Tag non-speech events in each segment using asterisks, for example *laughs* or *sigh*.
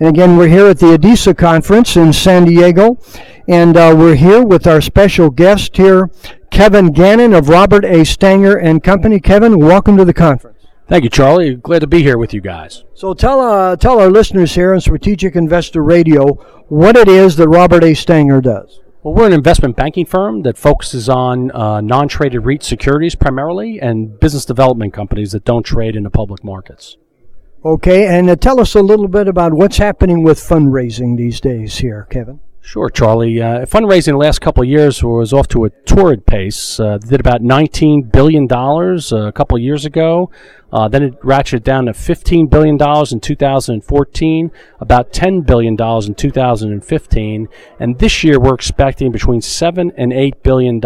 And again, we're here at the ADISA conference in San Diego, and uh, we're here with our special guest here, Kevin Gannon of Robert A. Stanger and Company. Kevin, welcome to the conference. Thank you, Charlie. Glad to be here with you guys. So tell uh, tell our listeners here on Strategic Investor Radio what it is that Robert A. Stanger does. Well, we're an investment banking firm that focuses on uh, non-traded REIT securities primarily, and business development companies that don't trade in the public markets. Okay, and uh, tell us a little bit about what's happening with fundraising these days here, Kevin. Sure, Charlie. Uh, fundraising the last couple of years was off to a torrid pace. Uh, did about $19 billion uh, a couple of years ago. Uh, then it ratcheted down to $15 billion in 2014, about $10 billion in 2015. And this year we're expecting between 7 and $8 billion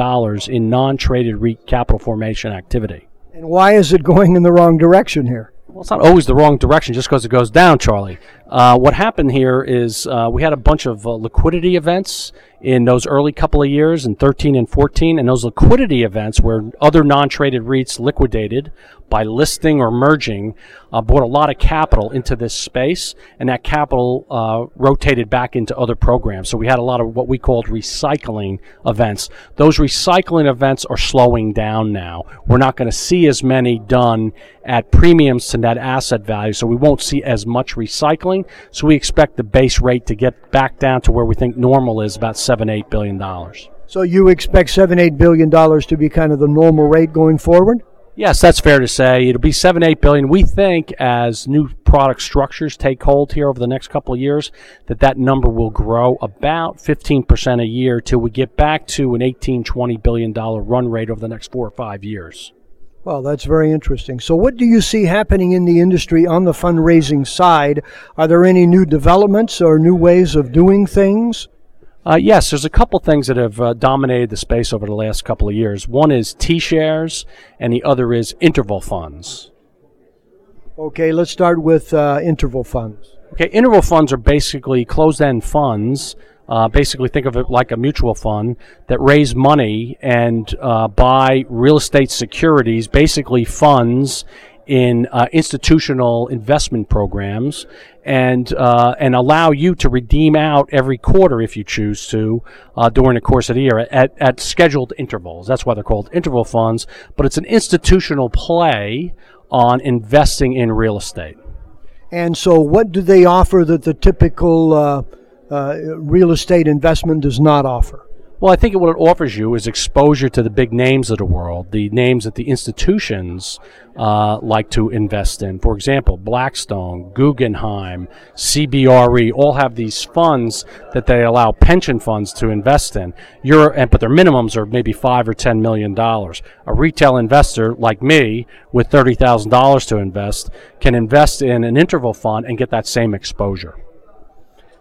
in non traded REIT capital formation activity. And why is it going in the wrong direction here? Well, it's not always the wrong direction just because it goes down, Charlie. Uh, what happened here is uh, we had a bunch of uh, liquidity events in those early couple of years in 13 and 14, and those liquidity events where other non-traded REITs liquidated by listing or merging uh, brought a lot of capital into this space, and that capital uh, rotated back into other programs. So we had a lot of what we called recycling events. Those recycling events are slowing down now. We're not going to see as many done at premiums to net asset value, so we won't see as much recycling. So we expect the base rate to get back down to where we think normal is about seven, eight billion dollars. So you expect seven, eight billion dollars to be kind of the normal rate going forward? Yes, that's fair to say. It'll be seven, eight billion. We think as new product structures take hold here over the next couple of years, that that number will grow about 15% a year till we get back to an 18, 20 billion dollar run rate over the next four or five years. Well, that's very interesting. So, what do you see happening in the industry on the fundraising side? Are there any new developments or new ways of doing things? Uh, yes, there's a couple things that have uh, dominated the space over the last couple of years. One is T shares, and the other is interval funds. Okay, let's start with uh, interval funds. Okay, interval funds are basically closed end funds. Uh, basically, think of it like a mutual fund that raise money and uh, buy real estate securities, basically funds in uh, institutional investment programs and uh, and allow you to redeem out every quarter if you choose to uh, during the course of the year at, at scheduled intervals. That's why they're called interval funds. But it's an institutional play on investing in real estate. And so, what do they offer that the typical uh, real estate investment does not offer? Well, I think what it offers you is exposure to the big names of the world, the names that the institutions uh, like to invest in. For example, Blackstone, Guggenheim, CBRE all have these funds that they allow pension funds to invest in. But their minimums are maybe five or ten million dollars. A retail investor like me, with thirty thousand dollars to invest, can invest in an interval fund and get that same exposure.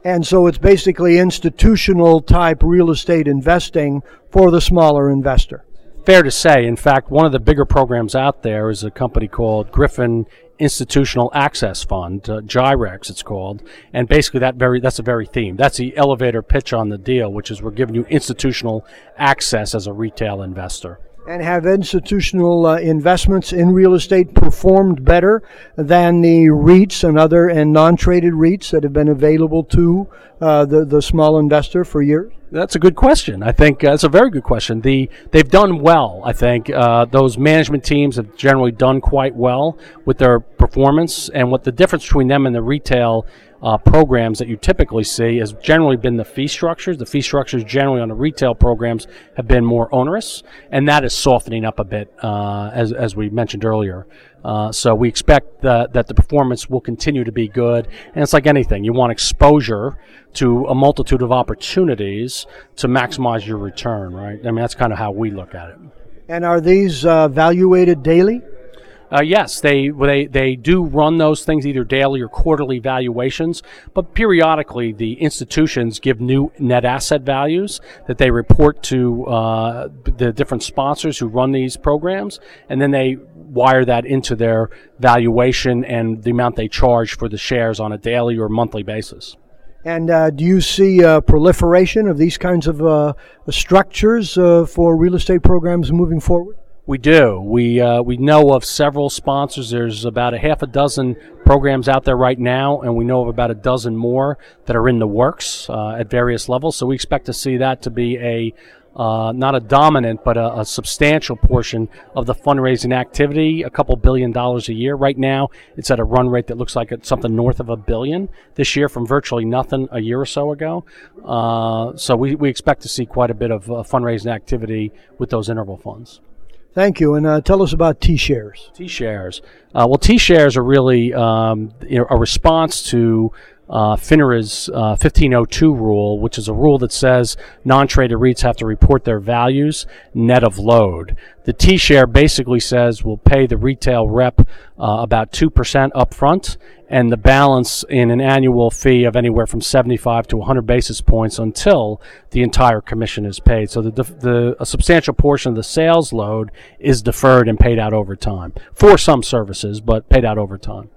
And so it's basically institutional type real estate investing for the smaller investor. Fair to say. In fact, one of the bigger programs out there is a company called Griffin Institutional Access Fund, uh, GIREX it's called, and basically that very that's a very theme. That's the elevator pitch on the deal, which is we're giving you institutional access as a retail investor. And have institutional uh, investments in real estate performed better than the REITs and other and non-traded REITs that have been available to uh, the the small investor for years? That's a good question. I think uh, that's a very good question. The they've done well. I think uh, those management teams have generally done quite well with their performance. And what the difference between them and the retail uh, programs that you typically see has generally been the fee structures. The fee structures generally on the retail programs have been more onerous, and that is softening up a bit, uh, as, as we mentioned earlier. Uh, so we expect that, that the performance will continue to be good. And it's like anything, you want exposure to a multitude of opportunities to maximize your return, right? I mean, that's kind of how we look at it. And are these uh, valuated daily? Uh, yes, they they they do run those things either daily or quarterly valuations, but periodically the institutions give new net asset values that they report to uh, the different sponsors who run these programs, and then they wire that into their valuation and the amount they charge for the shares on a daily or monthly basis. And uh, do you see uh, proliferation of these kinds of uh, structures uh, for real estate programs moving forward? We do. We uh, we know of several sponsors. There's about a half a dozen programs out there right now, and we know of about a dozen more that are in the works uh, at various levels. So we expect to see that to be a uh, not a dominant, but a, a, substantial portion of the fundraising activity, a couple billion dollars a year. Right now, it's at a run rate that looks like it's something north of a billion this year from virtually nothing a year or so ago. Uh, so we, we expect to see quite a bit of uh, fundraising activity with those interval funds. Thank you. And uh, tell us about T shares. T shares. Uh, well, T shares are really um, you know, a response to uh, FINRA's uh, 1502 rule, which is a rule that says non-traded REITs have to report their values net of load. The T-share basically says we'll pay the retail rep uh, about 2% upfront and the balance in an annual fee of anywhere from 75 to 100 basis points until the entire commission is paid. So the, the a substantial portion of the sales load is deferred and paid out over time for some services, but paid out over time.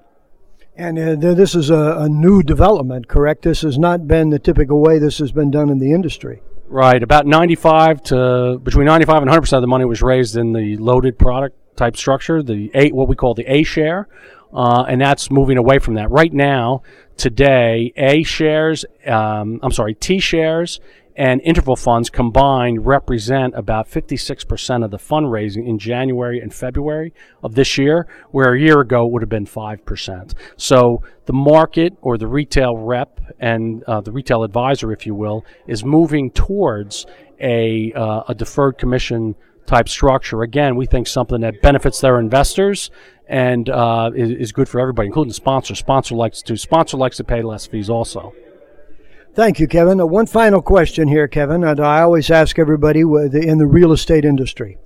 And uh, this is a, a, new development, correct? This has not been the typical way this has been done in the industry. Right. About 95 to between 95 and 100 percent of the money was raised in the loaded product type structure, the A, what we call the A share, uh, and that's moving away from that. Right now, today, A shares, um, I'm sorry, T shares and interval funds combined represent about 56% of the fundraising in January and February of this year, where a year ago it would have been 5%. So the market or the retail rep and uh, the retail advisor, if you will, is moving towards a, uh, a deferred commission type structure. Again, we think something that benefits their investors and uh, is, is good for everybody, including the sponsor. Sponsor likes to sponsor likes to pay less fees also. Thank you, Kevin. Uh, one final question here, Kevin. And I always ask everybody in the real estate industry.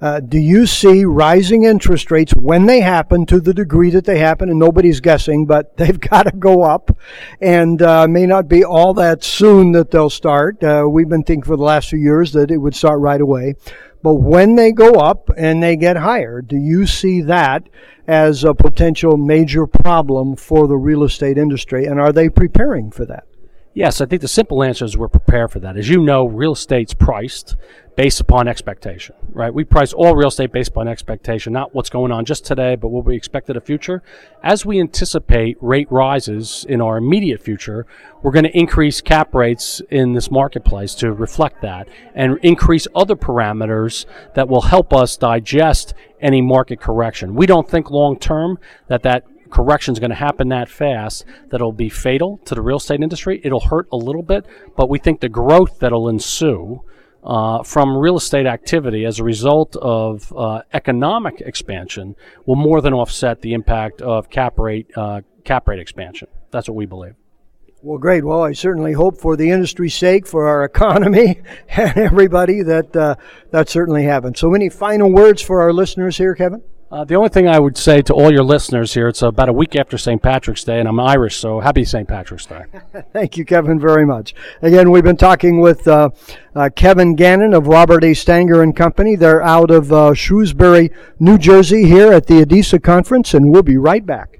Uh, do you see rising interest rates when they happen to the degree that they happen, and nobody's guessing, but *laughs* they've got to go up, and uh, may not be all that soon that they'll start. Uh, we've been thinking for the last few years that it would start right away. But when they go up and they get higher, do you see that as a potential major problem for the real estate industry, and are they preparing for that? Yes, I think the simple answer is we're prepared for that. As you know, real estate's priced based upon expectation, right? We price all real estate based upon expectation, not what's going on just today, but what we expect in the future. As we anticipate rate rises in our immediate future, we're going to increase cap rates in this marketplace to reflect that and increase other parameters that will help us digest any market correction. We don't think long term that that correction is going to happen that fast that'll be fatal to the real estate industry. It'll hurt a little bit, but we think the growth that'll ensue uh, from real estate activity as a result of uh, economic expansion will more than offset the impact of cap rate uh, cap rate expansion. That's what we believe. Well, great. Well, I certainly hope for the industry's sake, for our economy, *laughs* and everybody that uh, that certainly happens. So, any final words for our listeners here, Kevin? Uh, the only thing I would say to all your listeners here, it's about a week after St. Patrick's Day, and I'm Irish, so happy St. Patrick's Day. *laughs* Thank you, Kevin, very much. Again, we've been talking with uh, uh, Kevin Gannon of Robert A. Stanger and Company. They're out of uh, Shrewsbury, New Jersey, here at the ADISA conference, and we'll be right back.